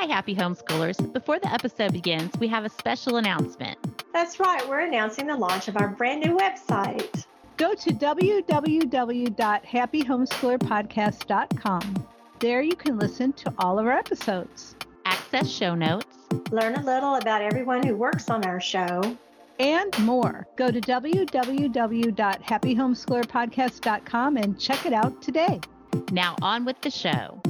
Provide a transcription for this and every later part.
Hi, happy homeschoolers. Before the episode begins, we have a special announcement. That's right, we're announcing the launch of our brand new website. Go to www.happyhomeschoolerpodcast.com. There you can listen to all of our episodes, access show notes, learn a little about everyone who works on our show, and more. Go to www.happyhomeschoolerpodcast.com and check it out today. Now, on with the show.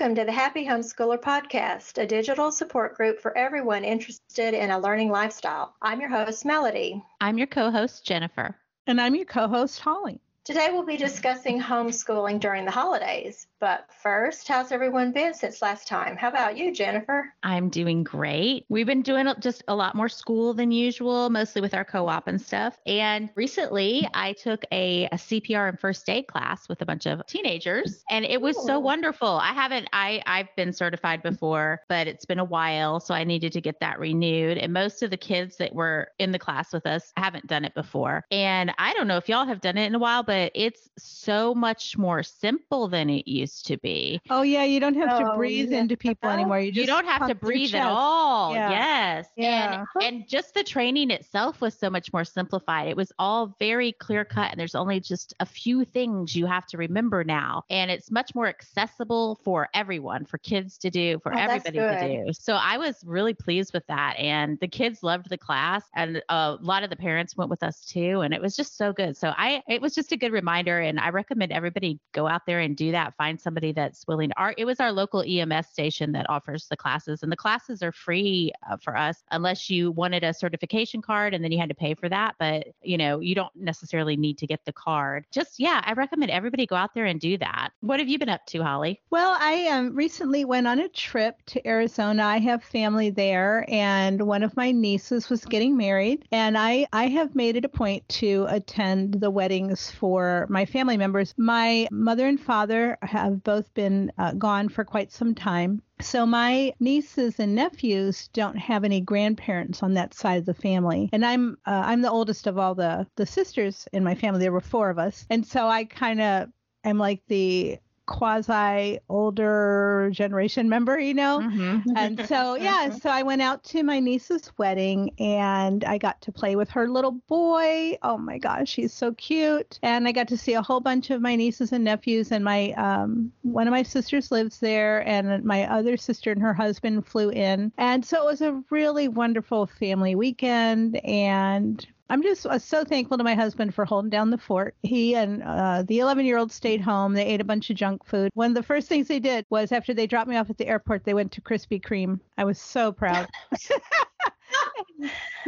Welcome to the Happy Homeschooler Podcast, a digital support group for everyone interested in a learning lifestyle. I'm your host, Melody. I'm your co host, Jennifer. And I'm your co host, Holly. Today we'll be discussing homeschooling during the holidays. But first, how's everyone been since last time? How about you, Jennifer? I'm doing great. We've been doing just a lot more school than usual, mostly with our co op and stuff. And recently, I took a, a, CPR and first aid class with a bunch of teenagers, and it was so wonderful. I haven't, I, I've been certified before, but it's been a while. So I needed to get that renewed. And most of the kids that were in the class with us haven't done it before. And I don't know if y'all have done it in a while, but it's so much more simple than it used used to be. Oh yeah, you don't have to oh, breathe yeah. into people anymore. You, you don't have to breathe at all. Yeah. Yes. Yeah. And, and just the training itself was so much more simplified. It was all very clear cut and there's only just a few things you have to remember now. And it's much more accessible for everyone, for kids to do, for oh, everybody to do. So I was really pleased with that. And the kids loved the class and a lot of the parents went with us too. And it was just so good. So I it was just a good reminder and I recommend everybody go out there and do that. Find somebody that's willing. Our it was our local EMS station that offers the classes and the classes are free uh, for us unless you wanted a certification card and then you had to pay for that but you know you don't necessarily need to get the card. Just yeah I recommend everybody go out there and do that. What have you been up to Holly? Well I um, recently went on a trip to Arizona. I have family there and one of my nieces was getting married and I I have made it a point to attend the weddings for my family members. My mother and father have have both been uh, gone for quite some time. So my nieces and nephews don't have any grandparents on that side of the family, and I'm uh, I'm the oldest of all the the sisters in my family. There were four of us, and so I kind of am like the quasi older generation member, you know? Mm-hmm. And so, yeah, so I went out to my niece's wedding and I got to play with her little boy. Oh my gosh, he's so cute. And I got to see a whole bunch of my nieces and nephews and my um one of my sisters lives there and my other sister and her husband flew in. And so it was a really wonderful family weekend and I'm just uh, so thankful to my husband for holding down the fort. He and uh, the 11 year old stayed home. They ate a bunch of junk food. One of the first things they did was after they dropped me off at the airport, they went to Krispy Kreme. I was so proud.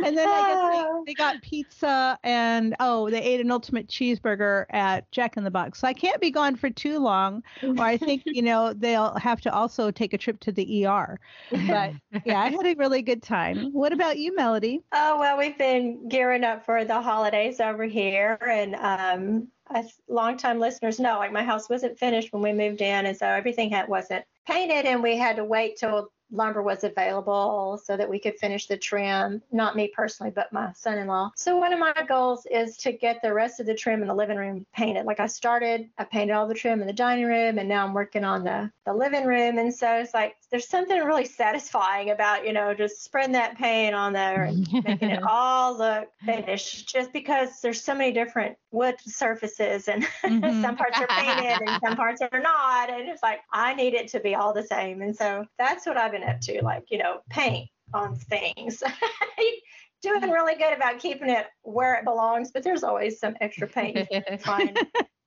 and then I guess they, they, got pizza and oh, they ate an ultimate cheeseburger at Jack in the Box. So I can't be gone for too long, or I think you know they'll have to also take a trip to the ER. But yeah, I had a really good time. What about you, Melody? Oh well, we've been gearing up for the holidays over here, and um, as longtime listeners know, like my house wasn't finished when we moved in, and so everything had wasn't painted, and we had to wait till lumber was available so that we could finish the trim. Not me personally, but my son in law. So, one of my goals is to get the rest of the trim in the living room painted. Like I started, I painted all the trim in the dining room, and now I'm working on the, the living room. And so it's like there's something really satisfying about, you know, just spreading that paint on there and making it all look finished just because there's so many different wood surfaces and mm-hmm. some parts are painted and some parts are not. And it's like, I need it to be all the same. And so that's what I've been up to, like, you know, paint on things. Doing really good about keeping it where it belongs, but there's always some extra paint you can find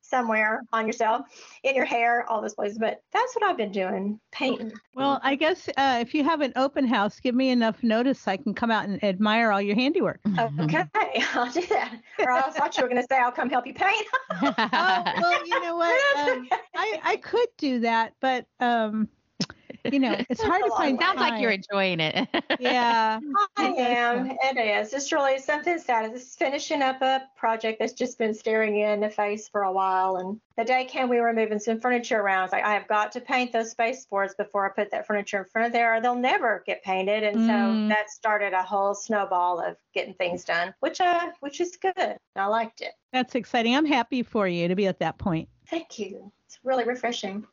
somewhere on yourself, in your hair, all those places. But that's what I've been doing, painting. Well, I guess uh, if you have an open house, give me enough notice I can come out and admire all your handiwork. Okay, I'll do that. Or I thought you were going to say I'll come help you paint. oh, well, you know what? Um, I I could do that, but um, you know, it's hard to find. Sounds time. like you're enjoying it. yeah, I am. It is. It's really something sad. It's finishing up a project that's just been staring you in the face for a while. And the day came, we were moving some furniture around. It's like, I have got to paint those baseboards before I put that furniture in front of there, or they'll never get painted. And Mm. so that started a whole snowball of getting things done, which uh, which is good. I liked it. that's exciting. I'm happy for you to be at that point. Thank you. It's really refreshing.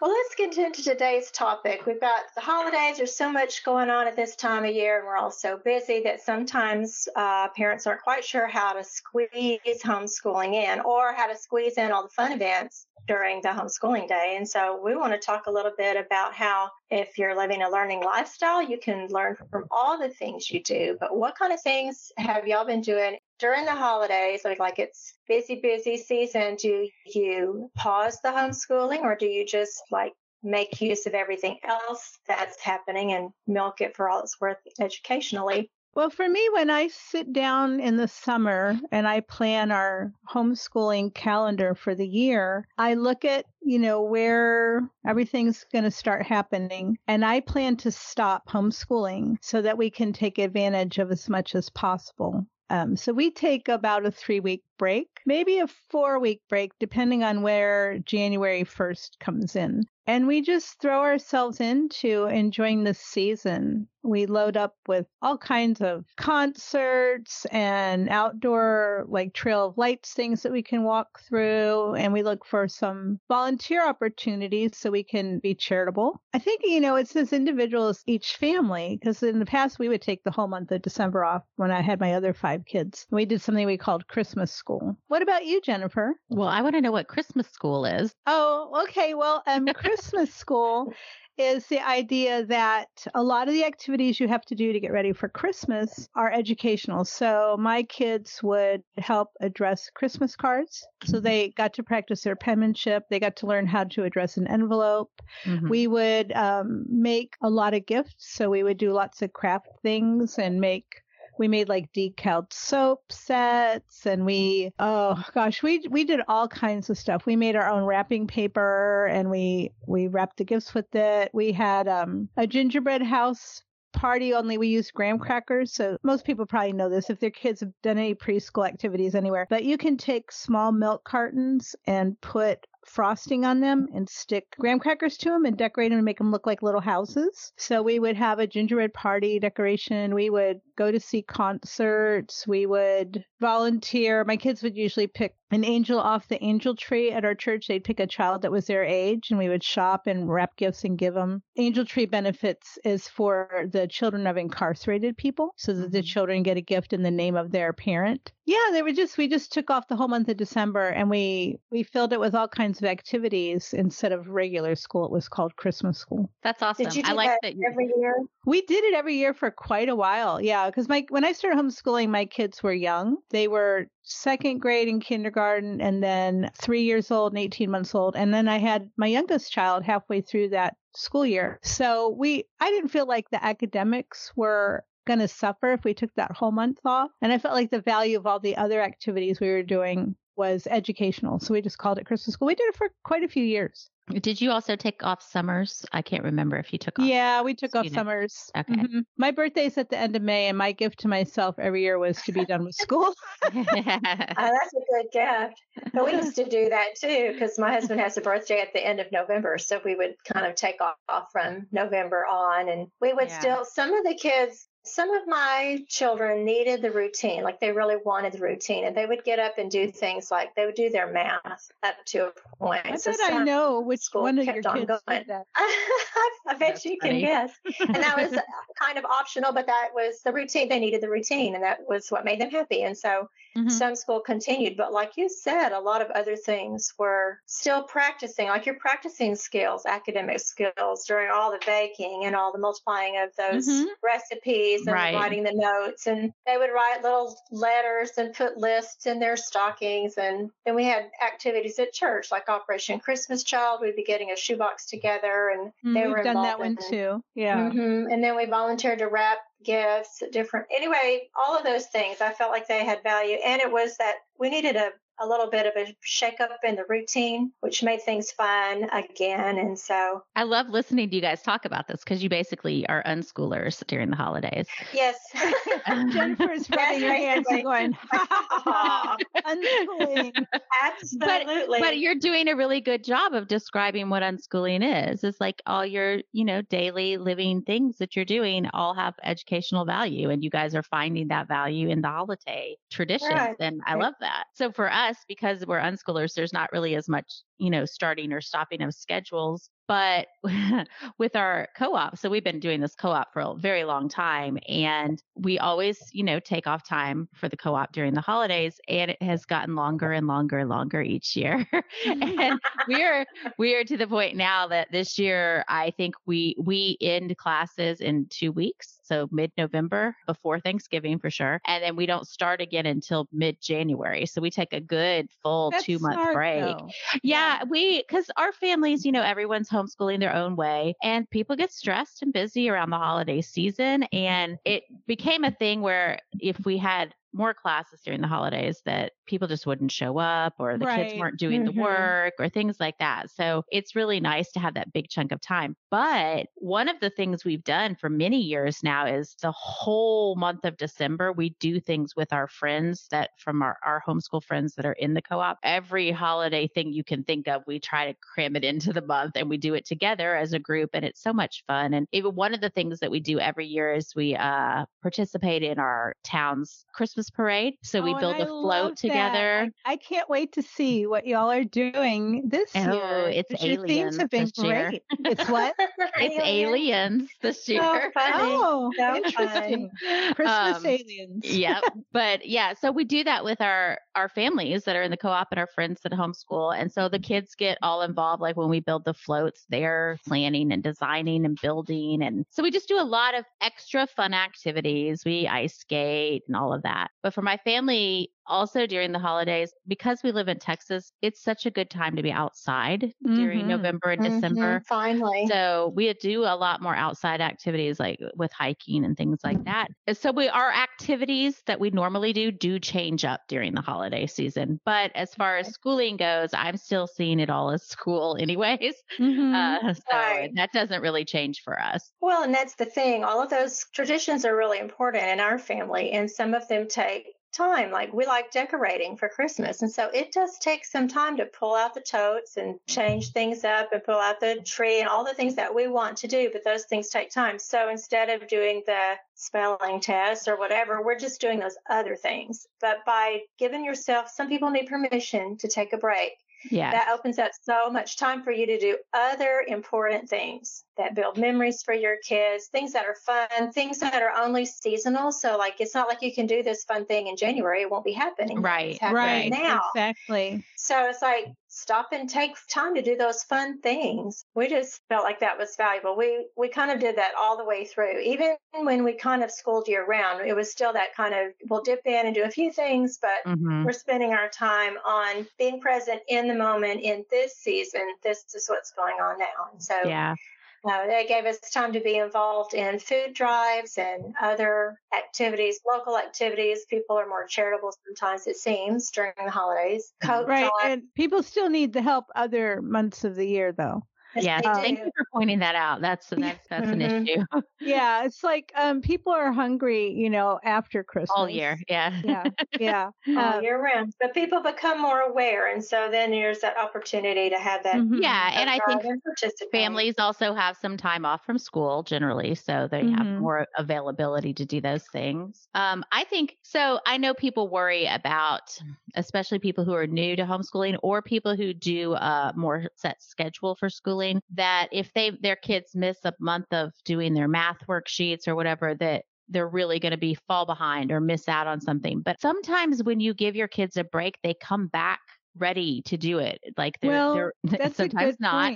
Well, let's get into today's topic. We've got the holidays. There's so much going on at this time of year, and we're all so busy that sometimes uh, parents aren't quite sure how to squeeze homeschooling in or how to squeeze in all the fun events during the homeschooling day. And so we want to talk a little bit about how if you're living a learning lifestyle, you can learn from all the things you do. But what kind of things have y'all been doing during the holidays? Like, it's busy, busy season. Do you pause the homeschooling or do you just like make use of everything else that's happening and milk it for all it's worth educationally? Well, for me, when I sit down in the summer and I plan our homeschooling calendar for the year, I look at, you know, where everything's going to start happening. And I plan to stop homeschooling so that we can take advantage of as much as possible. Um, so we take about a three week break, maybe a four week break, depending on where January 1st comes in. And we just throw ourselves into enjoying the season. We load up with all kinds of concerts and outdoor, like Trail of Lights things that we can walk through. And we look for some volunteer opportunities so we can be charitable. I think, you know, it's as individuals, each family, because in the past we would take the whole month of December off when I had my other five kids. We did something we called Christmas school. What about you, Jennifer? well, I want to know what Christmas school is. Oh, okay. Well, um, Christmas school is the idea that a lot of the activities you have to do to get ready for Christmas are educational. So my kids would help address Christmas cards. So they got to practice their penmanship. They got to learn how to address an envelope. Mhm. We would um, make a lot of gifts. So we would do lots of craft things and make. We made like decaled soap sets, and we oh gosh, we we did all kinds of stuff. We made our own wrapping paper, and we we wrapped the gifts with it. We had um, a gingerbread house party only we used graham crackers so most people probably know this if their kids have done any preschool activities anywhere but you can take small milk cartons and put frosting on them and stick graham crackers to them and decorate them and make them look like little houses. So we would have a gingerbread party decoration. We would go to see concerts. We would volunteer. My kids would usually pick an angel off the angel tree at our church. They'd pick a child that was their age and we would shop and wrap gifts and give them angel tree benefits is for the children of incarcerated people so that the Mhm. children get a gift in the name of their parent. Yeah they were just we just took off the whole month of december and we we filled it with all kinds of activities instead of regular school it was called christmas school That's awesome. Did you do I like that, that. you- every year? we did it every year for quite a while. Yeah, because my when I started homeschooling, my kids were young. They were second grade in kindergarten, and then three years old and eighteen months old. And then I had my youngest child halfway through that school year. So we, I didn't feel like the academics were going to suffer if we took that whole month off. And I felt like the value of all the other activities we were doing was educational. So we just called it Christmas school. We did it for quite a few years. Did you also take off summers? I can't remember if you took off. Yeah, we took off you know. summers. Okay. Mhm. My birthday's at the end of May, and my gift to myself every year was to be done with school. Oh, that's a good gift. But we used to do that too because my husband has a birthday at the end of November. So we would kind of take off, off from November on and we would Yeah. still, some of the kids, some of my children needed the routine, like they really wanted the routine, and they would get up and do things like they would do their math up to a point. I So bet I know which school one of kept your on kids going. did that. I bet That's you funny. can guess. And that was kind of optional, but that was the routine. They needed the routine, and that was what made them happy. And so Mhm. some school continued. But like you said, a lot of other things were still practicing, like you're practicing skills, academic skills during all the baking and all the multiplying of those Mhm. recipes and Right. writing the notes. And they would write little letters and put lists in their stockings. And then we had activities at church, like Operation Christmas Child. We'd be getting a shoebox together and Mm, they We've were done that one too. Yeah. hmm And then we volunteered to wrap gifts, different. Anyway, all of those things, I felt like they had value, and it was that we needed a a little bit of a shake up in the routine, which made things fun again. And so I love listening to you guys talk about this because you basically are unschoolers during the holidays. Yes. Jennifer's rubbing her hands and going, unschooling. Absolutely. But, but you're doing a really good job of describing what unschooling is. It's like all your, you know, daily living things that you're doing all have educational value and you guys are finding that value in the holiday traditions. Right. And I love that. So for us, because we're unschoolers, there's not really as much, you know, starting or stopping of schedules but with our co-op so we've been doing this co-op for a very long time and we always you know take off time for the co-op during the holidays and it has gotten longer and longer and longer each year and we're we're to the point now that this year i think we we end classes in two weeks so mid-november before thanksgiving for sure and then we don't start again until mid-january so we take a good full That's two month break though. yeah, yeah we because our families you know everyone's homeschooling their own way. And people get stressed and busy around the holiday season. And it became a thing where if we had more classes during the holidays that people just wouldn't show up or the right. kids weren't doing mm-hmm. the work or things like that. So it's really nice to have that big chunk of time. But one of the things we've done for many years now is the whole month of December, we do things with our friends that from our, our homeschool friends that are in the co op. Every holiday thing you can think of, we try to cram it into the month and we do it together as a group. And it's so much fun. And even one of the things that we do every year is we uh, participate in our town's Christmas Christmas parade. So we oh, build a float together. I, I, can't wait to see what y'all are doing this oh, year. It's Your aliens. themes have been great. It's what? it's aliens this year. Oh, oh so interesting. Christmas Um, aliens. yep. But yeah, so we do that with our our families that are in the co-op and our friends that homeschool. And so the kids get all involved. Like when we build the floats, they're planning and designing and building. And so we just do a lot of extra fun activities. We ice skate and all of that. But for my family, also during the holidays, because we live in Texas, it's such a good time to be outside during Mhm. November and Mhm, December. Finally. So we do a lot more outside activities like with hiking and things like that. So we our activities that we normally do do change up during the holiday season. But as far as schooling goes, I'm still seeing it all as school anyways. Mhm. Uh, so Right. that doesn't really change for us. Well, and that's the thing. All of those traditions are really important in our family, and some of them take time. Like we like decorating for Christmas. And so it does take some time to pull out the totes and change things up and pull out the tree and all the things that we want to do, but those things take time. So instead of doing the spelling test or whatever, we're just doing those other things. But by giving yourself, some people need permission to take a break. Yeah. That opens up so much time for you to do other important things that build memories for your kids, things that are fun, things that are only seasonal. So, like, it's not like you can do this fun thing in January, it won't be happening. Right, happening right. now. Exactly. So, it's like, stop and take time to do those fun things. We just felt like that was valuable. We we kind of did that all the way through. Even when we kind of schooled year round, it was still that kind of we'll dip in and do a few things, but Mhm. we're spending our time on being present in the moment in this season. This is what's going on now. And so Yeah. Uh, they gave us time to be involved in food drives and other activities, local activities. People are more charitable sometimes, it seems, during the holidays. Coats Right. on. And people still need the help other months of the year, though. Yes, Yeah. they Thank you for pointing that out. That's that's that's an Mhm. issue Yeah. It's like um, people are hungry, you know, after Christmas. all year. Yeah. Yeah. Yeah. all Um, year round. But people become more aware, and so then there's that opportunity to have that. mhm. Yeah, and I think and families also have some time off from school generally, so they have Mhm. more availability to do those things. Um, I think so. I know people worry about, especially people who are new to homeschooling or people who do a more set schedule for schooling, that if they their kids miss a month of doing their math worksheets or whatever, that they're really going to be fall behind or miss out on something. But sometimes when you give your kids a break, they come back ready to do it. Like they're, Well, they're that's sometimes not.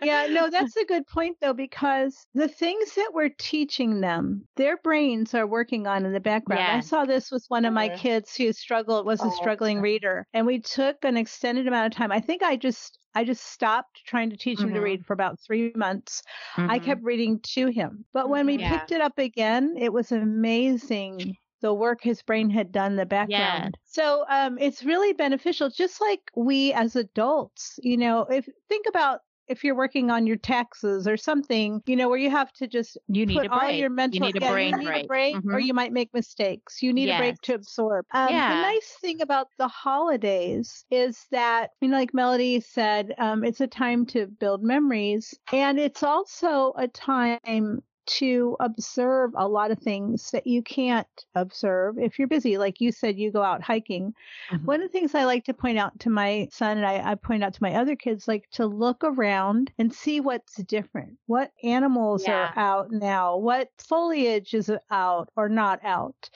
yeah, no, that's a good point though, because the things that we're teaching them, their brains are working on in the background. I saw this with one of my kids who struggled was a Oh, struggling reader, and we took an extended amount of time. I think I just I just stopped trying to teach him to Mhm. read for about three months. I Mhm. kept reading to him, but when we Mhm. Yeah. picked it up again, it was amazing the work his brain had done the background. Yeah. So um, it's really beneficial, just like we as adults, you know, if think about if you're working on your taxes or something, you know, where you have to just You need put a all your mental you need a yeah, brain you break. a break or Mhm. you might make mistakes. You need a break to absorb. Um, Yeah. The nice thing about the holidays is that, you know, like Melody said, um, it's a time to build memories and it's also a time to observe a lot of things that you can't observe if you're busy. Like you said, you go out hiking. Mhm. One of the things I like to point out to my son and I, I point out to my other kids, like to look around and see what's different. What animals Yeah. are out now? What foliage is out or not out?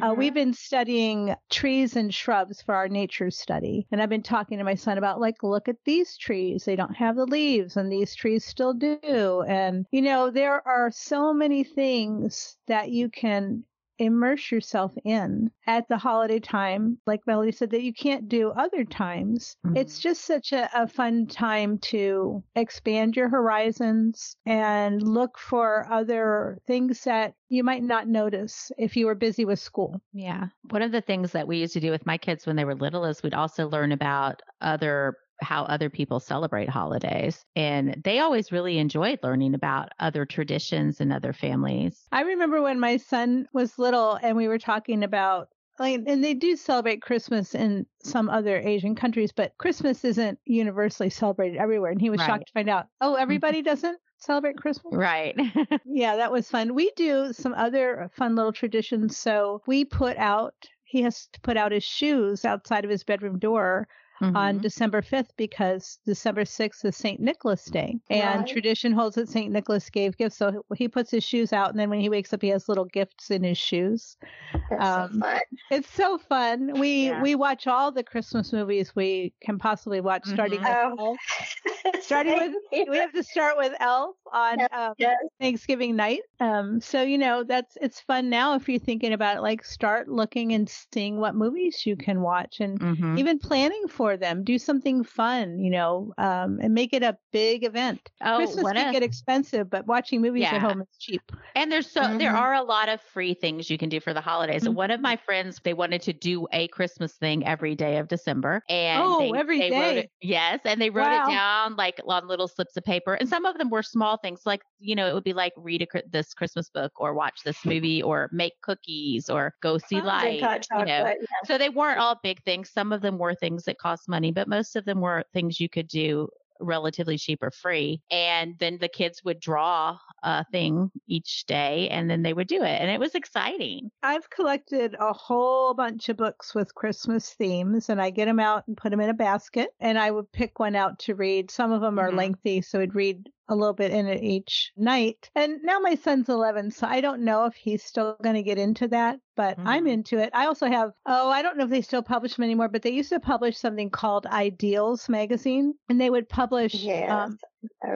Uh, Mhm. we've been studying trees and shrubs for our nature study. And I've been talking to my son about, like, look at these trees. They don't have the leaves, and these trees still do. And, you know, there are so many things that you can immerse yourself in at the holiday time, like Melody said, that you can't do other times. Mm-hmm. It's just such a, a fun time to expand your horizons and look for other things that you might not notice if you were busy with school. Yeah. One of the things that we used to do with my kids when they were little is we'd also learn about other how other people celebrate holidays. And they always really enjoyed learning about other traditions and other families. I remember when my son was little and we were talking about like and they do celebrate Christmas in some other Asian countries, but Christmas isn't universally celebrated everywhere. And he was Right. shocked to find out, oh, everybody doesn't celebrate Christmas? Right. Yeah, that was fun. We do some other fun little traditions. So we put out, he has to put out his shoes outside of his bedroom door on Mhm. December 5th because December 6th is St. Nicholas Day. And Right. tradition holds that St. Nicholas gave gifts. So he puts his shoes out, and then when he wakes up, he has little gifts in his shoes. That's um, so fun. It's so fun. We Yeah. we watch all the Christmas movies we can possibly watch, starting Mhm. with Oh. Elf. Starting with, we have to start with Elf on um, Yes. Thanksgiving night. Um, so you know that's it's fun now if you're thinking about it. Like start looking and seeing what movies you can watch and Mhm. even planning for them. Do something fun, you know, um, and make it a big event. Oh, Christmas can a, get expensive, but watching movies Yeah. at home is cheap. And there's so there Mhm. are a lot of free things you can do for the holidays. Mhm. One of my friends, they wanted to do a Christmas thing every day of December, and Oh, they, every they wrote day. it, yes, and they wrote Wow. it down like on little slips of paper. And some of them were small things, like you know, it would be like read a, this Christmas book, or watch this movie, or make cookies, or go see Drink light. You know, yeah. so they weren't all big things. Some of them were things that cost money, but most of them were things you could do relatively cheap or free. And then the kids would draw a thing each day and then they would do it. And it was exciting. I've collected a whole bunch of books with Christmas themes, and I get them out and put them in a basket. And I would pick one out to read. Some of them are Mhm. lengthy, so I'd read a little bit in it each night. And now my son's 11, so I don't know if he's still going to get into that, but I'm Mhm. into it. I also have, oh, I don't know if they still publish them anymore, but they used to publish something called Ideals magazine, and they would publish Yes. um,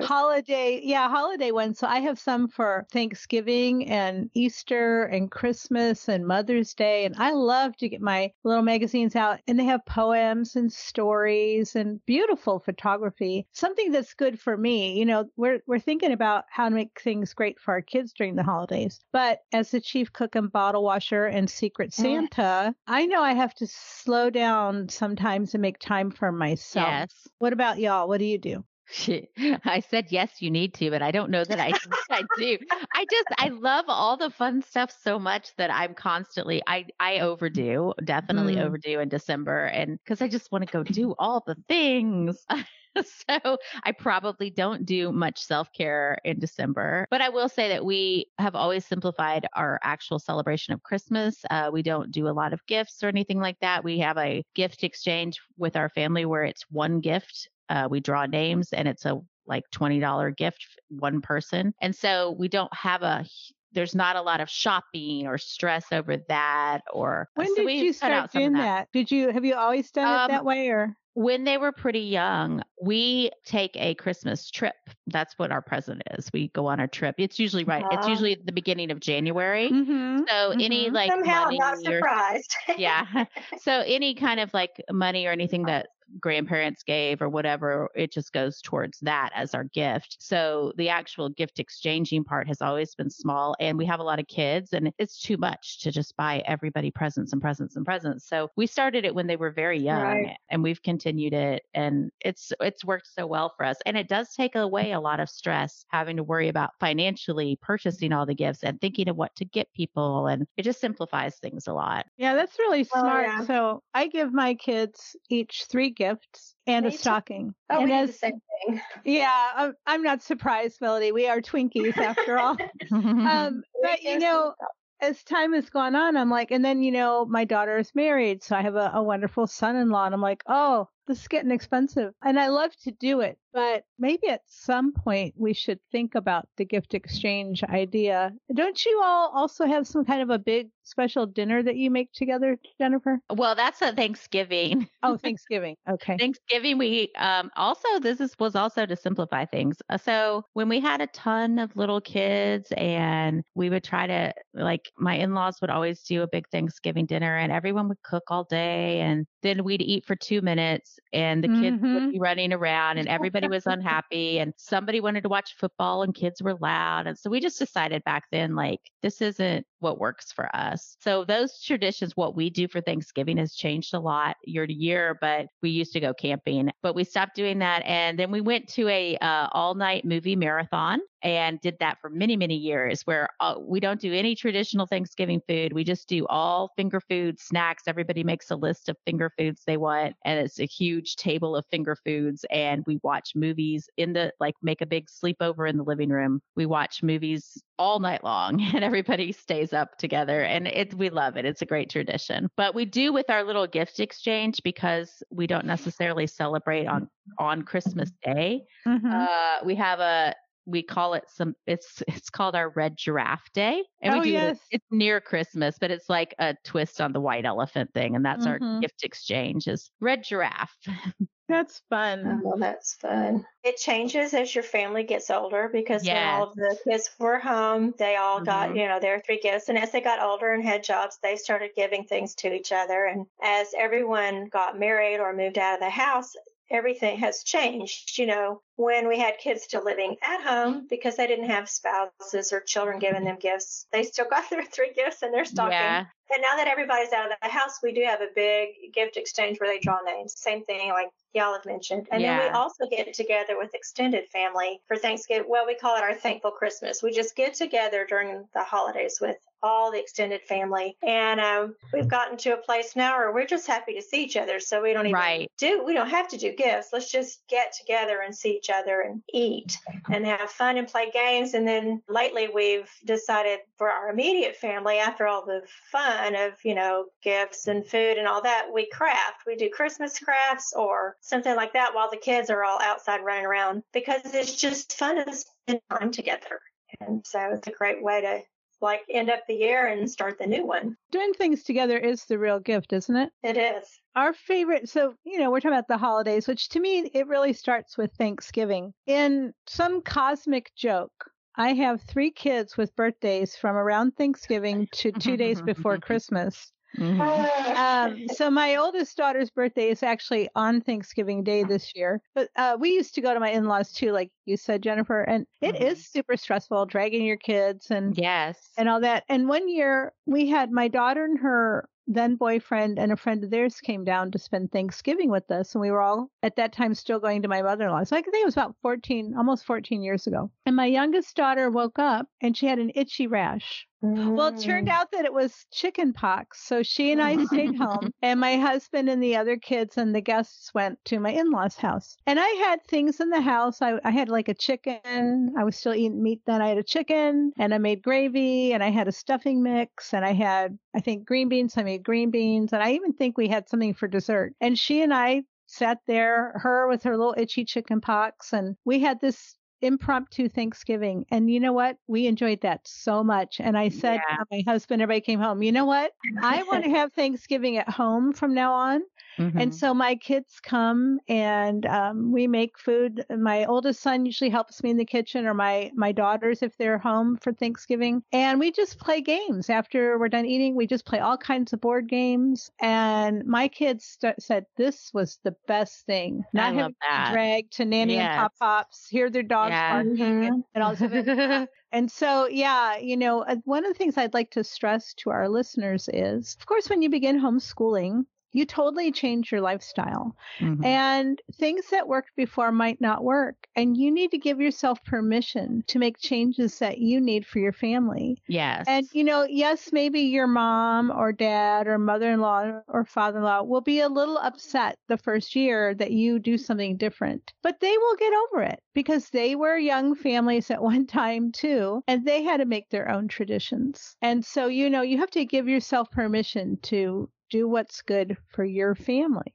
holiday yeah holiday ones so i have some for thanksgiving and easter and christmas and mother's day and i love to get my little magazines out and they have poems and stories and beautiful photography something that's good for me. You know we're we're thinking about how to make things great for our kids during the holidays but as the chief cook and bottle washer and secret santa i know i have to slow down sometimes and make time for myself. Yes. what about y'all? What do you do I said yes, you need to, but I don't know that I I do. I just I love all the fun stuff so much that I'm constantly I I overdo, definitely Mm. overdo in December and cuz I just want to go do all the things. so I probably don't do much self-care in December, but I will say that we have always simplified our actual celebration of Christmas. Uh, we don't do a lot of gifts or anything like that. We have a gift exchange with our family where it's one gift uh, we draw names and it's a like $20 gift one person and so we don't have a there's not a lot of shopping or stress over that or When so did you start doing that. Did you have you always done it Um, that way or? when they were pretty young, we take a Christmas trip. That's what our present is. We go on a trip. It's usually right. It's usually the beginning of January. Mm-hmm. So any Mhm. like Somehow money not or surprised. yeah. So any kind of like money or anything that grandparents gave or whatever, it just goes towards that as our gift. So the actual gift exchanging part has always been small. And we have a lot of kids, and it's too much to just buy everybody presents and presents and presents. So we started it when they were very young, right. and we've continued it, and it's it's worked so well for us. And it does take away a lot of stress having to worry about financially purchasing all the gifts and thinking of what to get people, and it just simplifies things a lot. Yeah, that's really smart. Oh, yeah. So I give my kids each three gifts and Me a stocking. Oh, and we as, the same thing. Yeah, I'm, I'm not surprised, Melody. We are Twinkies after all. um, but you know, as time has gone on, I'm like, and then you know, my daughter is married, so I have a, a wonderful son-in-law, and I'm like, oh, this is getting expensive. And I love to do it, but maybe at some point we should think about the gift exchange idea. Don't you all also have some kind of a big special dinner that you make together, Jennifer? Well, that's a Thanksgiving. oh, Thanksgiving. Okay. Thanksgiving, we um, also, this is, was also to simplify things. Uh, so when we had a ton of little kids and we would try to, like, my in laws would always do a big Thanksgiving dinner and everyone would cook all day and then we'd eat for two minutes and the kids mm-hmm. would be running around and everybody was unhappy and somebody wanted to watch football and kids were loud. And so we just decided back then, like, this isn't what works for us. So those traditions, what we do for Thanksgiving has changed a lot year to year, but we used to go camping, but we stopped doing that. And then we went to a uh, all night movie marathon and did that for many, many years where uh, we don't do any traditional Thanksgiving food. We just do all finger food snacks. Everybody makes a list of finger foods they want. And it's a huge table of finger foods. And we watch movies in the, like, make a big sleepover in the living room. We watch movies all night long and everybody stays up together and it we love it it's a great tradition but we do with our little gift exchange because we don't necessarily celebrate on on christmas day mm-hmm. uh, we have a we call it some it's it's called our red giraffe day and oh, we do yes. it, it's near christmas but it's like a twist on the white elephant thing and that's mm-hmm. our gift exchange is red giraffe That's fun. Oh, that's fun. It changes as your family gets older because yes. when all of the kids were home, they all mm-hmm. got, you know, their three gifts. And as they got older and had jobs, they started giving things to each other. And as everyone got married or moved out of the house, everything has changed. You know, when we had kids still living at home because they didn't have spouses or children giving them gifts, they still got their three gifts in their stocking. Yeah. And now that everybody's out of the house, we do have a big gift exchange where they draw names. Same thing like y'all have mentioned. And yeah. then we also get together with extended family for Thanksgiving. Well, we call it our thankful Christmas. We just get together during the holidays with all the extended family. And um, we've gotten to a place now where we're just happy to see each other. So we don't even right. do, we don't have to do gifts. Let's just get together and see each other and eat and have fun and play games. And then lately we've decided for our immediate family, after all the fun of, you know, gifts and food and all that, we craft. We do Christmas crafts or something like that while the kids are all outside running around because it's just fun to spend time together. And so it's a great way to like end up the year and start the new one. Doing things together is the real gift, isn't it? It is. Our favorite, so, you know, we're talking about the holidays, which to me, it really starts with Thanksgiving. In some cosmic joke, I have three kids with birthdays from around Thanksgiving to two days before Christmas. Mm-hmm. um, so my oldest daughter's birthday is actually on Thanksgiving Day this year. But uh, we used to go to my in-laws too, like you said, Jennifer, and it mm-hmm. is super stressful dragging your kids and yes and all that. And one year we had my daughter and her then boyfriend and a friend of theirs came down to spend Thanksgiving with us. And we were all at that time still going to my mother in law. So I think it was about 14, almost 14 years ago. And my youngest daughter woke up and she had an itchy rash. Well, it turned mm. out that it was chicken pox. So she and I stayed home, and my husband and the other kids and the guests went to my in law's house. And I had things in the house. I, I had like a chicken. I was still eating meat then. I had a chicken, and I made gravy, and I had a stuffing mix, and I had, I think, green beans. I made green beans, and I even think we had something for dessert. And she and I sat there, her with her little itchy chicken pox, and we had this impromptu Thanksgiving. And you know what? We enjoyed that so much. And I said, Yeah. to my husband, everybody came home, you know what? I want to have Thanksgiving at home from now on. Mhm. And so my kids come and um, we make food. My oldest son usually helps me in the kitchen, or my my daughters if they're home for Thanksgiving. And we just play games after we're done eating. We just play all kinds of board games. And my kids st- said this was the best thing. Not having to that. dragged to nanny and Yes. pop pops, hear their dogs Yeah. barking Mhm. and, and all this other and so, yeah, you know, uh, one of the things I'd like to stress to our listeners is, of course, when you begin homeschooling, you totally change your lifestyle. Mhm. And things that worked before might not work. And you need to give yourself permission to make changes that you need for your family. yes. And, you know, yes, maybe your mom or dad or mother in law or father in law will be a little upset the first year that you do something different, but they will get over it because they were young families at one time too, and they had to make their own traditions. And so, you know, you have to give yourself permission to do what's good for your family.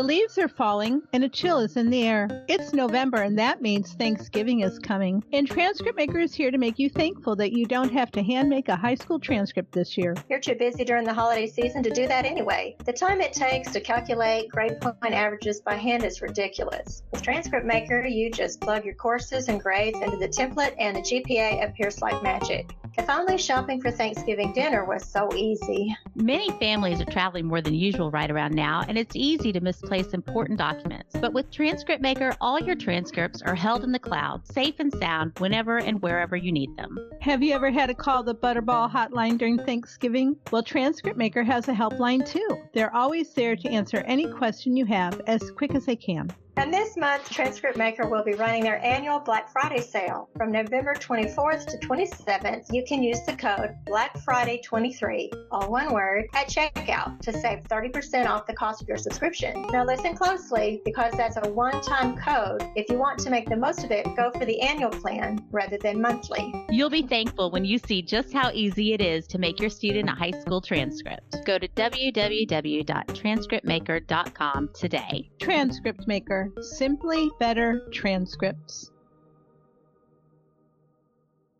The leaves are falling and a chill is in the air. It's November and that means Thanksgiving is coming. And Transcript Maker is here to make you thankful that you don't have to hand make a high school transcript this year. You're too busy during the holiday season to do that anyway. The time it takes to calculate grade point averages by hand is ridiculous. With Transcript Maker, you just plug your courses and grades into the template and the GPA appears like magic. If only shopping for Thanksgiving dinner was so easy. Many families are traveling more than usual right around now, and it's easy to misplace important documents. But with Transcript Maker, all your transcripts are held in the cloud, safe and sound, whenever and wherever you need them. Have you ever had to call the Butterball hotline during Thanksgiving? Well, Transcript Maker has a helpline too. They're always there to answer any question you have as quick as they can. And this month, Transcript Maker will be running their annual Black Friday sale. From November 24th to 27th, you can use the code BlackFriday23, all one word, at checkout to save 30% off the cost of your subscription. Now listen closely because that's a one-time code. If you want to make the most of it, go for the annual plan rather than monthly. You'll be thankful when you see just how easy it is to make your student a high school transcript. Go to www.transcriptmaker.com today. Transcript Maker, simply better transcripts.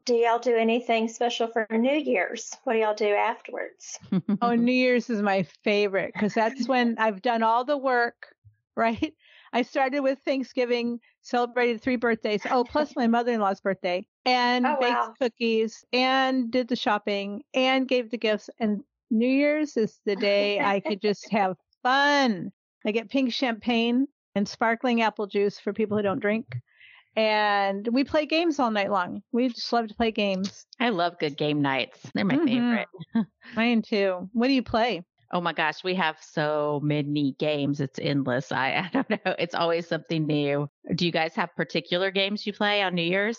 Do y'all do anything special for New Year's? What do y'all do afterwards? Oh, New Year's is my favorite because that's when I've done all the work, right? I started with Thanksgiving, celebrated three birthdays. Oh, plus my mother in law's birthday, and Oh, baked wow. cookies, and did the shopping, and gave the gifts. And New Year's is the day I could just have fun. I get pink champagne and sparkling apple juice for people who don't drink. And we play games all night long. We just love to play games. I love good game nights. They're my Mhm. favorite. Mine too. What do you play? Oh my gosh, we have so many games. It's endless. I, I don't know. It's always something new. Do you guys have particular games you play on New Year's?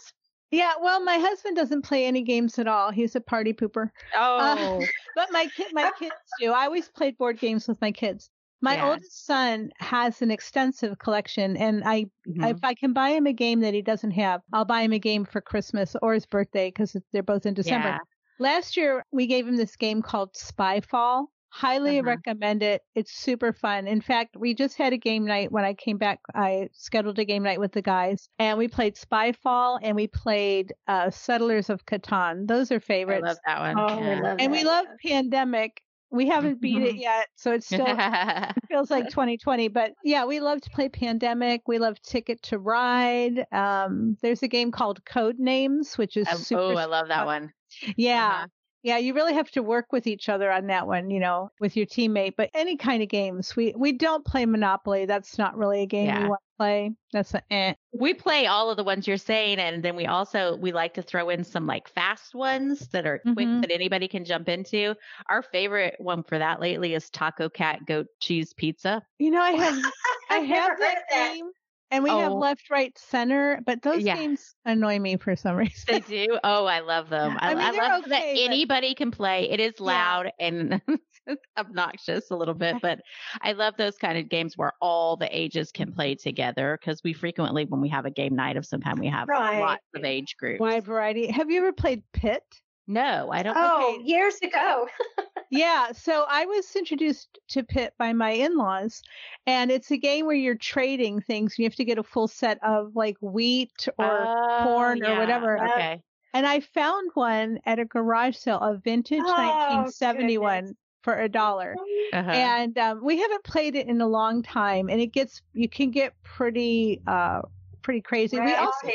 Yeah, well, my husband doesn't play any games at all. He's a party pooper. Oh, But my kid, my kids do. I always played board games with my kids. My Yeah. oldest son has an extensive collection, and I, mhm. if I can buy him a game that he doesn't have, I'll buy him a game for Christmas or his birthday because they're both in December. Yeah. Last year, we gave him this game called Spyfall. Highly Uh-huh. recommend it. It's super fun. In fact, we just had a game night when I came back. I scheduled a game night with the guys, and we played Spyfall and we played uh, Settlers of Catan. Those are I favorites. love that one. Oh, we yeah. love and we love Pandemic. We haven't beat it yet, so it still feels like 2020. But yeah, we love to play Pandemic. We love Ticket to Ride. Um, there's a game called Code Names, which is I- super. oh, I love that fun. one. Yeah. Uh-huh. Yeah, you really have to work with each other on that one, you know, with your teammate. But any kind of games, we we don't play Monopoly. That's not really a game Yeah. we want to play. That's a eh. We play all of the ones you're saying, and then we also we like to throw in some like fast ones that are quick Mhm. that anybody can jump into. Our favorite one for that lately is Taco Cat Goat Cheese Pizza. You know, I have I have that that. game, and we have Oh. left, right, center. But those Yeah. games annoy me for some reason. They do. Oh, I love them. I, I mean, I they're love that okay, but- anybody can play. It is Yeah. loud and obnoxious a little bit, but I love those kind of games where all the ages can play together because we frequently, when we have a game night of some kind, we have Right. lots of age groups. Wide variety. Have you ever played Pit? No, I don't. Oh, years ago. yeah, so I was introduced to Pit by my in-laws, and it's a game where you're trading things. You have to get a full set of like wheat or Oh, corn or whatever. Okay. And I found one at a garage sale, a vintage Oh, 1971 goodness. for a dollar. Uh-huh. And um, we haven't played it in a long time, and it gets you can get pretty uh pretty crazy. We also.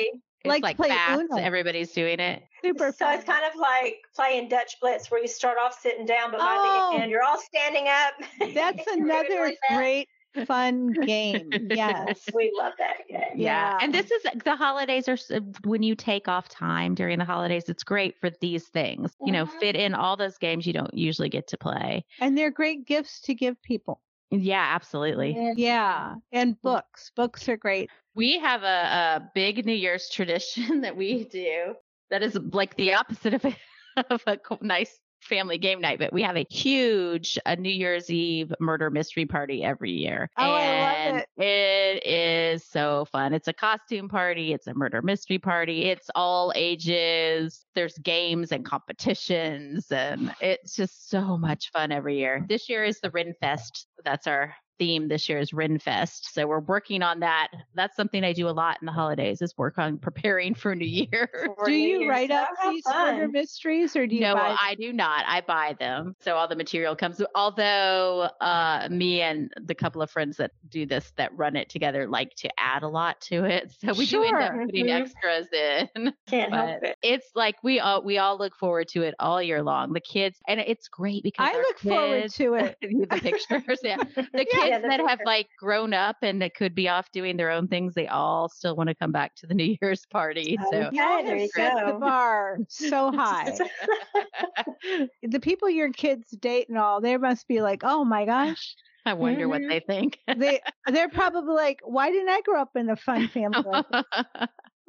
It's like like, play fast. Uno. Everybody's doing it. super So fun. it's kind of like playing Dutch Blitz, where you start off sitting down, but by Oh. the end you're all standing up. That's another really fast. great fun game. Yes. We love that game. Yeah. And this is the holidays are when you take off time during the holidays, it's great for these things. You know, Mhm. fit in all those games you don't usually get to play. And they're great gifts to give people. Yeah, absolutely. Yeah. And mm. books. Books are great. We have a, a big New Year's tradition that we do that is like the opposite of a, of a nice family game night, but we have a huge a New Year's Eve murder mystery party every year. Oh, I love and it is so fun. It's a costume party, it's a murder mystery party, it's all ages. There's games and competitions, and it's just so much fun every year. This year is the Ren Fest. That's our theme this year is Ren Fest. So we're working on that. That's something I do a lot in the holidays is work on preparing for New Year. Do New you Year's. write up these murder mysteries or do you no, buy I do not. I buy them. So all the material comes. Although uh, me and the couple of friends that do this that run it together like to add a lot to it. So we do end up Sure. putting Mhm. extras in. Can't help it. it's like we all we all look forward to it all year long. The kids and it's great because I our look forward to it. the pictures, yeah. The Yeah, kids yeah, that have picture. like grown up and that could be off doing their own things, they all still want to come back to the New Year's party. So Okay, there you Set the bar so high. the people your kids date and all, they must be like, oh my gosh. I wonder what Mhm. they think. They they're probably like, why didn't I grow up in a fun family? like?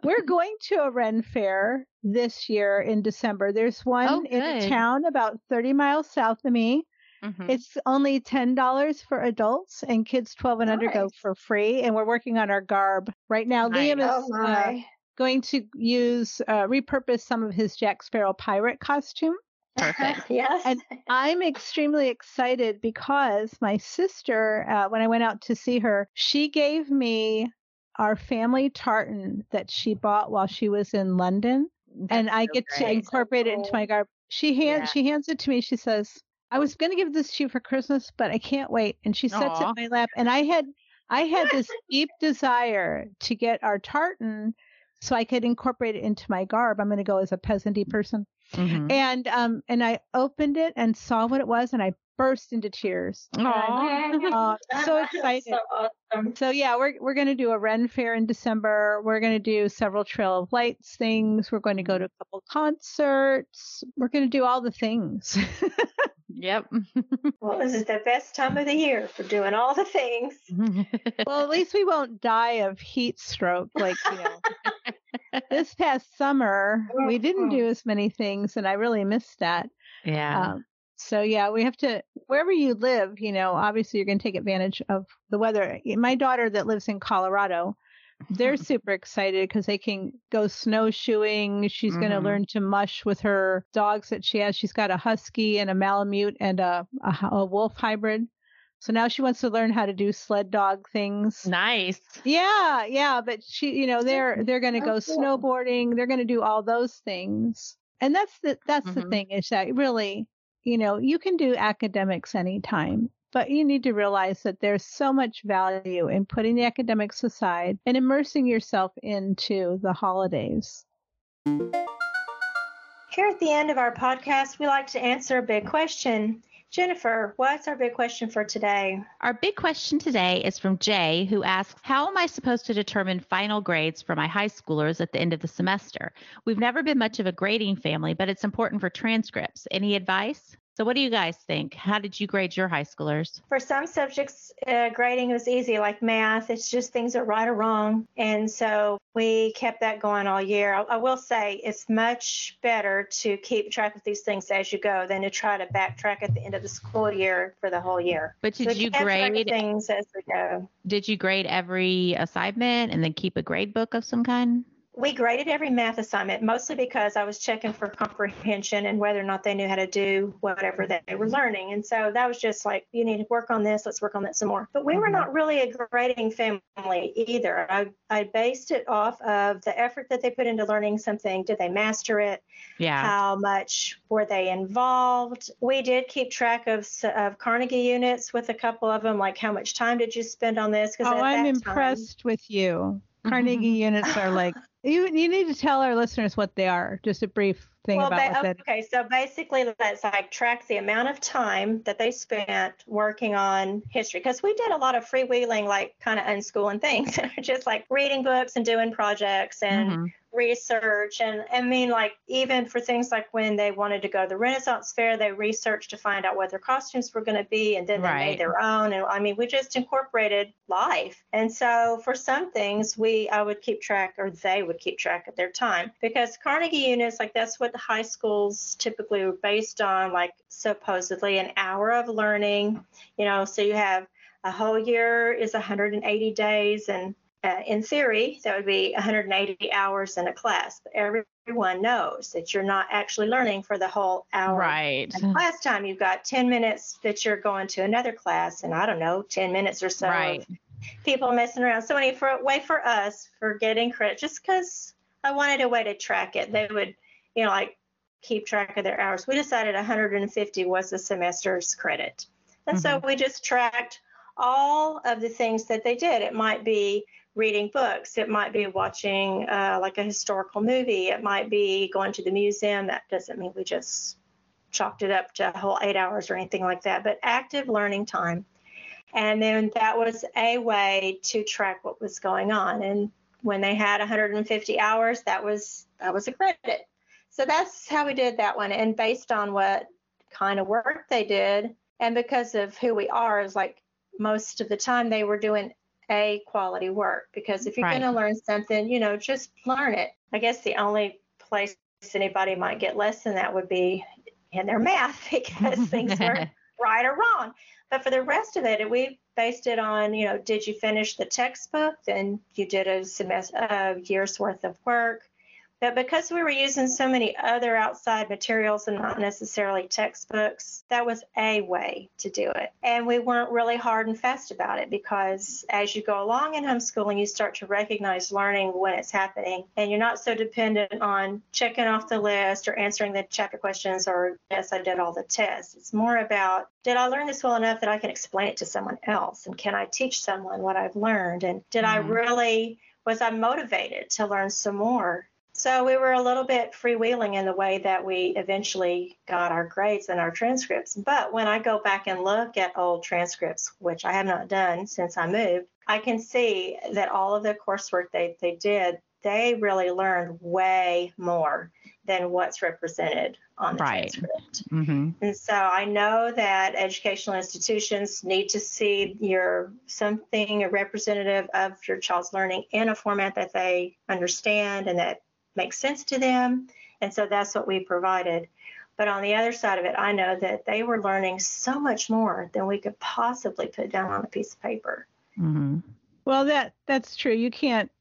We're going to a Ren Fair this year in December. There's one Oh, in a town about 30 miles south of me. Mhm. It's only ten dollars for adults, and kids twelve and under go for free. And we're working on our garb right now. Liam is Oh uh, going to use uh, repurpose some of his Jack Sparrow pirate costume. Perfect. yes. And I'm extremely excited because my sister, uh, when I went out to see her, she gave me our family tartan that she bought while she was in London, and I so get to great. incorporate it into my garb. She hands Yeah. she hands it to me. She says, "I was going to give this to you for Christmas, but I can't wait." And she sets it in my lap, and I had I had this deep desire to get our tartan so I could incorporate it into my garb. I'm going to go as a peasanty person Mhm. and um and I opened it and saw what it was and I burst into tears. And I'm, uh, so excited. So awesome. So yeah, we're we're gonna do a Ren Fair in December. We're gonna do several Trail of Lights things. We're going to go to a couple concerts. We're gonna do all the things. Yep. Well, this is the best time of the year for doing all the things. well, at least we won't die of heat stroke like you know. this past summer we didn't do as many things, and I really missed that. yeah. Um, so yeah, we have to wherever you live, you know, obviously you're going to take advantage of the weather. My daughter that lives in Colorado, they're super excited because they can go snowshoeing. She's going to learn to mush with her dogs that she has. She's got a husky and a malamute and a a wolf hybrid. So now she wants to learn how to do sled dog things. nice. Yeah, yeah, but she, you know, they're they're going to go cool. snowboarding. They're going to do all those things, and that's the that's the Mhm. thing is that really, you know, you can do academics anytime, but you need to realize that there's so much value in putting the academics aside and immersing yourself into the holidays. Here at the end of our podcast, we like to answer a big question. Jennifer, what's our big question for today? Our big question today is from Jay, who asks How am I supposed to determine final grades for my high schoolers at the end of the semester? We've never been much of a grading family, but it's important for transcripts. Any advice? So, what do you guys think? How did you grade your high schoolers? For some subjects, uh, grading was easy, like math. It's just things are right or wrong. And so we kept that going all year. I, I will say it's much better to keep track of these things as you go than to try to backtrack at the end of the school year for the whole year. But did so you keep track of grade? things as we go. Did you grade every assignment and then keep a grade book of some kind? We graded every math assignment mostly because I was checking for comprehension and whether or not they knew how to do whatever they were learning. And so that was just like, you need to work on this, let's work on that some more. But we were mm-hmm. not really a grading family either. I, I based it off of the effort that they put into learning something. Did they master it? Yeah. How much were they involved? We did keep track of, of Carnegie units with a couple of them, like how much time did you spend on this? Oh, I'm impressed time, with you. Carnegie units are like you you need to tell our listeners what they are. Just a brief thing well, about what okay, so basically that's like tracks the amount of time that they spent working on history because we did a lot of freewheeling, like kind of unschooling things, just like reading books and doing projects and mm-hmm research and I mean like even for things like when they wanted to go to the Renaissance Fair, they researched to find out what their costumes were going to be and then they made their own and I mean we just incorporated life. And so for some things we I would keep track or they would keep track of their time because Carnegie units like that's what the high schools typically were based on like supposedly an hour of learning, you know, so you have a whole year is 180 days and uh, in theory, that would be 180 hours in a class, but everyone knows that you're not actually learning for the whole hour. Right. class time, you've got 10 minutes that you're going to another class, and I don't know, 10 minutes or so. Right. people messing around. So anyway, for way for us for getting credit, just because I wanted a way to track it, they would, you know, like keep track of their hours. We decided 150 was the semester's credit, and mm-hmm. so we just tracked all of the things that they did. It might be reading books. It might be watching uh, like a historical movie. It might be going to the museum. That doesn't mean we just chalked it up to a whole eight hours or anything like that, but active learning time. And then that was a way to track what was going on. And when they had 150 hours, that was that was a credit. So that's how we did that one. And based on what kind of work they did, and because of who we are, is like most of the time they were doing a quality work because if you're right. going to learn something, you know, just learn it. I guess the only place anybody might get less than that would be in their math because things were right or wrong. But for the rest of it, we based it on, you know, did you finish the textbook? Then you did a semester, a year's worth of work. But because we were using so many other outside materials and not necessarily textbooks, that was a way to do it. And we weren't really hard and fast about it because as you go along in homeschooling, you start to recognize learning when it's happening. And you're not so dependent on checking off the list or answering the chapter questions or, yes, I did all the tests. It's more about, did I learn this well enough that I can explain it to someone else? And can I teach someone what I've learned? And did mm-hmm. I really, was I motivated to learn some more? So we were a little bit freewheeling in the way that we eventually got our grades and our transcripts. But when I go back and look at old transcripts, which I have not done since I moved, I can see that all of the coursework they, they did, they really learned way more than what's represented on the right. transcript. Mm-hmm. And so I know that educational institutions need to see your something a representative of your child's learning in a format that they understand and that makes sense to them. And so that's what we provided. But on the other side of it, I know that they were learning so much more than we could possibly put down on a piece of paper. Mm-hmm. Well, that that's true. You can't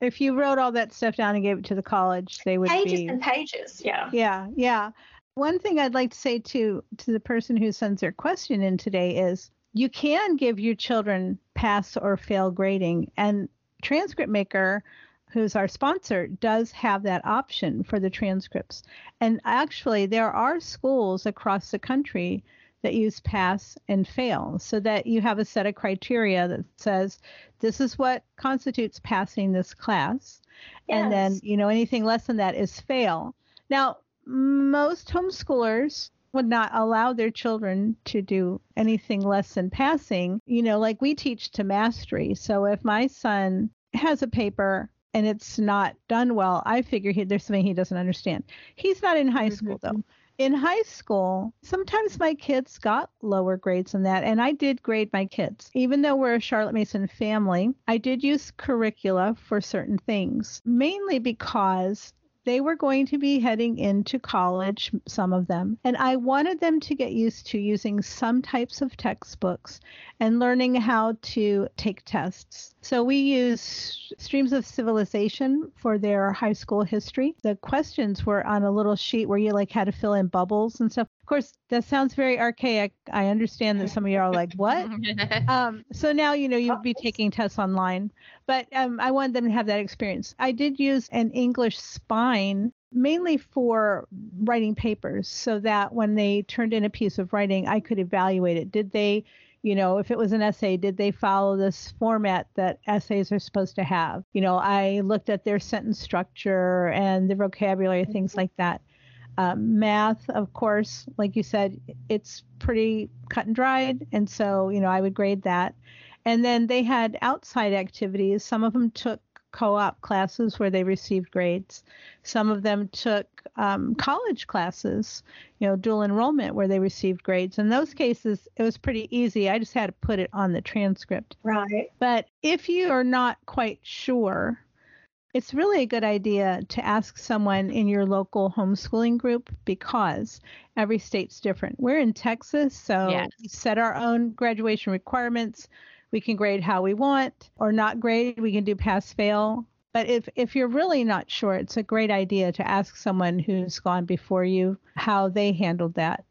if you wrote all that stuff down and gave it to the college, they would pages be, and pages. Yeah. Yeah, yeah. One thing I'd like to say to to the person who sends their question in today is you can give your children pass or fail grading, and Transcript Maker who's our sponsor, does have that option for the transcripts. And actually, there are schools across the country that use pass and fail so that you have a set of criteria that says this is what constitutes passing this class. Yes. And then, you know, anything less than that is fail. Now, most homeschoolers would not allow their children to do anything less than passing. You know, like we teach to mastery. So if my son has a paper and it's not done well, I figure he, there's something he doesn't understand. He's not in high school mm-hmm. though. In high school, sometimes my kids got lower grades than that, and I did grade my kids. Even though we're a Charlotte Mason family, I did use curricula for certain things, mainly because they were going to be heading into college, some of them, and I wanted them to get used to using some types of textbooks and learning how to take tests. So we use Streams of Civilization for their high school history. The questions were on a little sheet where you like had to fill in bubbles and stuff. Of course, that sounds very archaic. I understand that some of you are like, "What?" um, so now you know you'd be taking tests online, but um, I wanted them to have that experience. I did use an English spine mainly for writing papers, so that when they turned in a piece of writing, I could evaluate it. Did they you know, if it was an essay, did they follow this format that essays are supposed to have? You know, I looked at their sentence structure and the vocabulary, things like that. Um, math, of course, like you said, it's pretty cut and dried. And so, you know, I would grade that. And then they had outside activities. Some of them took co-op classes where they received grades. Some of them took um, college classes, you know, dual enrollment where they received grades. In those cases, it was pretty easy. I just had to put it on the transcript. Right. But if you are not quite sure, it's really a good idea to ask someone in your local homeschooling group because every state's different. We're in Texas, so yes. we set our own graduation requirements we can grade how we want or not grade. We can do pass fail. But if, if you're really not sure, it's a great idea to ask someone who's gone before you how they handled that.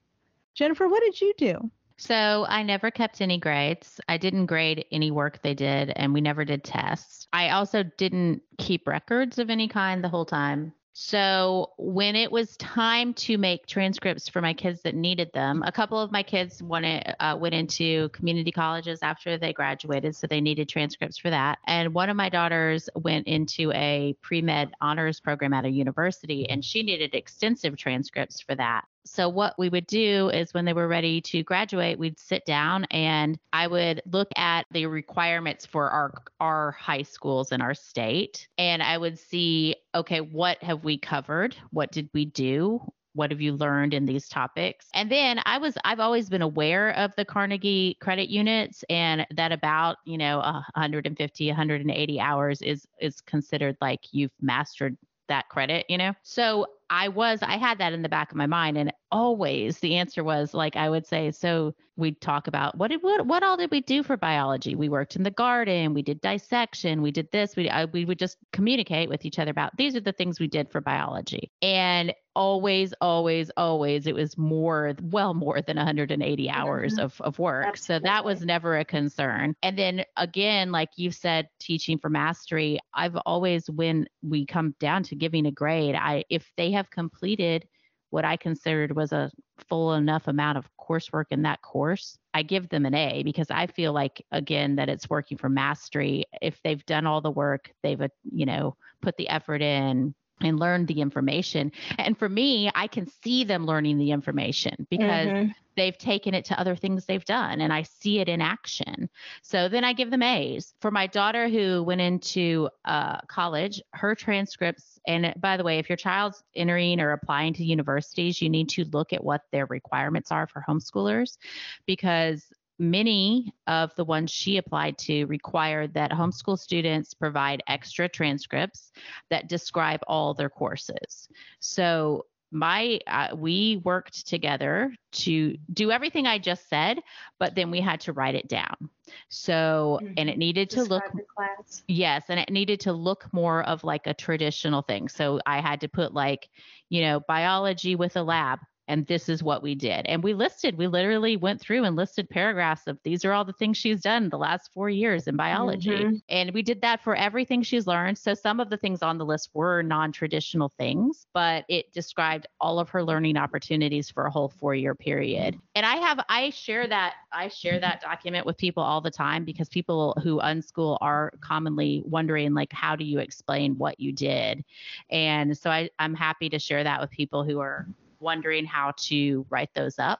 Jennifer, what did you do? So I never kept any grades. I didn't grade any work they did, and we never did tests. I also didn't keep records of any kind the whole time. So when it was time to make transcripts for my kids that needed them, a couple of my kids wanted, uh, went into community colleges after they graduated, so they needed transcripts for that. And one of my daughters went into a pre med honors program at a university, and she needed extensive transcripts for that. So what we would do is when they were ready to graduate, we'd sit down and I would look at the requirements for our our high schools in our state and I would see okay, what have we covered? What did we do? What have you learned in these topics? And then I was I've always been aware of the Carnegie credit units and that about, you know, 150 180 hours is is considered like you've mastered that credit, you know? So I was, I had that in the back of my mind. And always the answer was like, I would say, so we'd talk about what did, what, what all did we do for biology? We worked in the garden, we did dissection, we did this, we, I, we would just communicate with each other about these are the things we did for biology. And always, always, always, it was more, well, more than 180 hours mm-hmm. of, of work. Absolutely. So that was never a concern. And then again, like you said, teaching for mastery, I've always, when we come down to giving a grade, I, if they have completed what I considered was a full enough amount of coursework in that course, I give them an A because I feel like again that it's working for mastery. If they've done all the work, they've uh, you know put the effort in, and learn the information. And for me, I can see them learning the information because mm-hmm. they've taken it to other things they've done and I see it in action. So then I give them A's. For my daughter who went into uh, college, her transcripts, and by the way, if your child's entering or applying to universities, you need to look at what their requirements are for homeschoolers because many of the ones she applied to required that homeschool students provide extra transcripts that describe all their courses. So my uh, we worked together to do everything I just said, but then we had to write it down. So mm-hmm. and it needed to Describe look yes, and it needed to look more of like a traditional thing. So I had to put like, you know, biology with a lab and this is what we did. And we listed, we literally went through and listed paragraphs of these are all the things she's done the last four years in biology. Mm-hmm. And we did that for everything she's learned. So some of the things on the list were non traditional things, but it described all of her learning opportunities for a whole four year period. And I have, I share that, I share that document with people all the time because people who unschool are commonly wondering, like, how do you explain what you did? And so I, I'm happy to share that with people who are wondering how to write those up.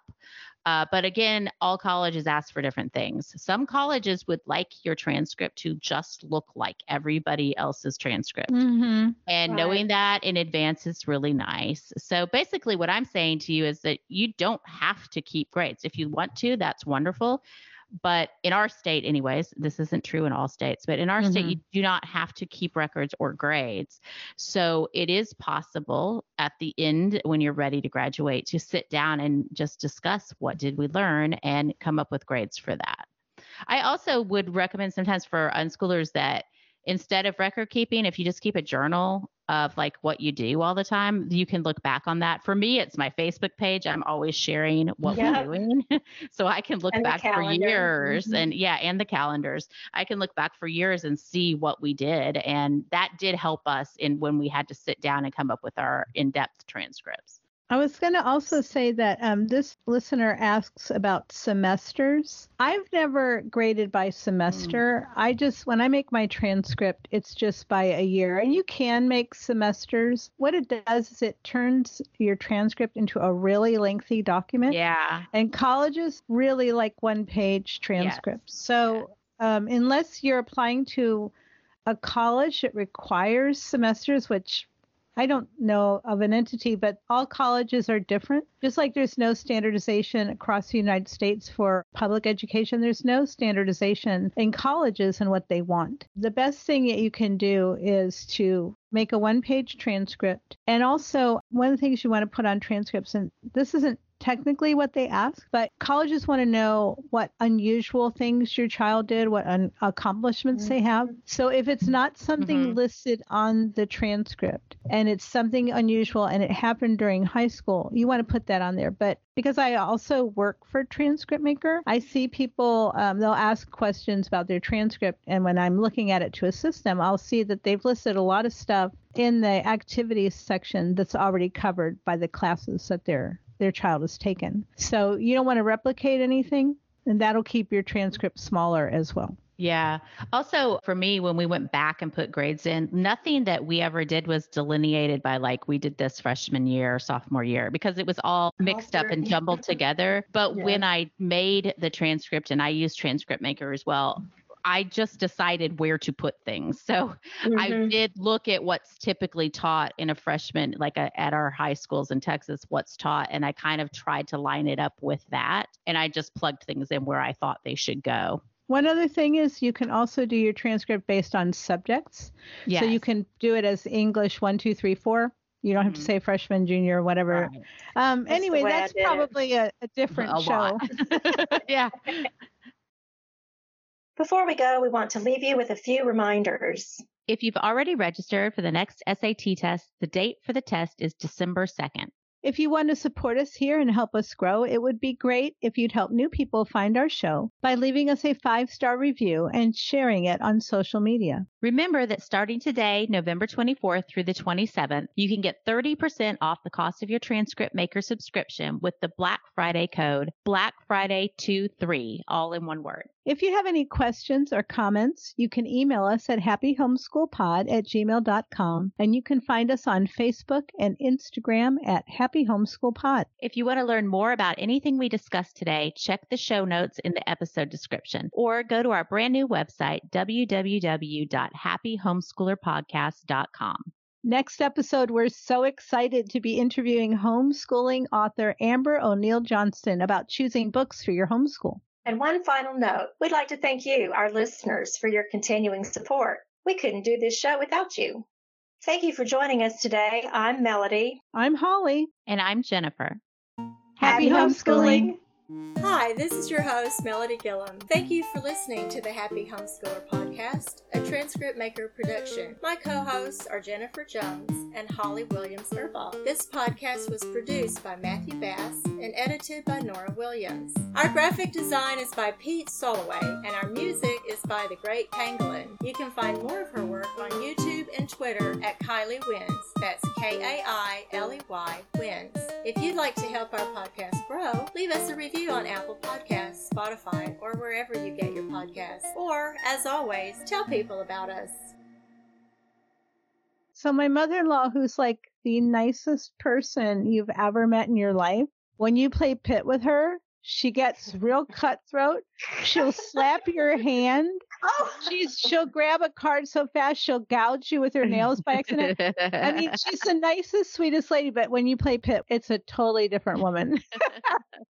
Uh, but again, all colleges ask for different things. Some colleges would like your transcript to just look like everybody else's transcript. Mm-hmm. And right. knowing that in advance is really nice. So basically, what I'm saying to you is that you don't have to keep grades. If you want to, that's wonderful. But in our state, anyways, this isn't true in all states, but in our mm-hmm. state, you do not have to keep records or grades. So it is possible at the end, when you're ready to graduate, to sit down and just discuss what did we learn and come up with grades for that. I also would recommend sometimes for unschoolers that instead of record keeping, if you just keep a journal of like what you do all the time, you can look back on that. For me, it's my Facebook page. I'm always sharing what yep. we're doing. so I can look and back for years mm-hmm. and yeah, and the calendars. I can look back for years and see what we did. And that did help us in when we had to sit down and come up with our in-depth transcripts. I was going to also say that um, this listener asks about semesters. I've never graded by semester. Mm. I just, when I make my transcript, it's just by a year. And you can make semesters. What it does is it turns your transcript into a really lengthy document. Yeah. And colleges really like one page transcripts. Yes. So um, unless you're applying to a college that requires semesters, which I don't know of an entity, but all colleges are different. Just like there's no standardization across the United States for public education, there's no standardization in colleges and what they want. The best thing that you can do is to make a one page transcript. And also, one of the things you want to put on transcripts, and this isn't technically what they ask, but colleges want to know what unusual things your child did, what un- accomplishments mm-hmm. they have. So if it's not something mm-hmm. listed on the transcript and it's something unusual and it happened during high school, you want to put that on there. But because I also work for Transcript Maker, I see people, um, they'll ask questions about their transcript. And when I'm looking at it to assist them, I'll see that they've listed a lot of stuff in the activities section that's already covered by the classes that they're their child is taken. So you don't want to replicate anything, and that'll keep your transcript smaller as well. Yeah. Also, for me, when we went back and put grades in, nothing that we ever did was delineated by like we did this freshman year sophomore year because it was all mixed up and jumbled together. But yeah. when I made the transcript and I used Transcript Maker as well, I just decided where to put things. So mm-hmm. I did look at what's typically taught in a freshman, like a, at our high schools in Texas, what's taught. And I kind of tried to line it up with that. And I just plugged things in where I thought they should go. One other thing is you can also do your transcript based on subjects. Yes. So you can do it as English one, two, three, four. You don't have to mm-hmm. say freshman, junior, whatever. Right. Um, anyway, that's probably a, a, different a show. yeah. Before we go, we want to leave you with a few reminders. If you've already registered for the next SAT test, the date for the test is December 2nd. If you want to support us here and help us grow, it would be great if you'd help new people find our show by leaving us a five star review and sharing it on social media. Remember that starting today, November 24th through the 27th, you can get 30% off the cost of your transcript maker subscription with the Black Friday code Black Friday 23, all in one word. If you have any questions or comments, you can email us at happyhomeschoolpod at gmail.com and you can find us on Facebook and Instagram at Happy Homeschool Pod. If you want to learn more about anything we discussed today, check the show notes in the episode description or go to our brand new website, www.happyhomeschoolerpodcast.com. Next episode, we're so excited to be interviewing homeschooling author Amber O'Neal Johnston about choosing books for your homeschool. And one final note we'd like to thank you, our listeners, for your continuing support. We couldn't do this show without you. Thank you for joining us today. I'm Melody. I'm Holly. And I'm Jennifer. Happy, Happy homeschooling. homeschooling. Hi, this is your host, Melody Gillum. Thank you for listening to the Happy Homeschooler Podcast, a transcript maker production. My co hosts are Jennifer Jones and Holly Williams Urbach. This podcast was produced by Matthew Bass and edited by Norah Williams. Our graphic design is by Pete Soloway, and our music is by the great Pangolin. You can find more of her work on YouTube and Twitter at Kailey Wins. That's K A I L E Y Wins. If you'd like to help our podcast grow, leave us a review on Apple Podcasts, Spotify, or wherever you get your podcasts. Or, as always, tell people about us. So my mother-in-law, who's like the nicest person you've ever met in your life, when you play pit with her, she gets real cutthroat. She'll slap your hand. Oh. She's she'll grab a card so fast she'll gouge you with her nails by accident. I mean, she's the nicest, sweetest lady, but when you play pit, it's a totally different woman.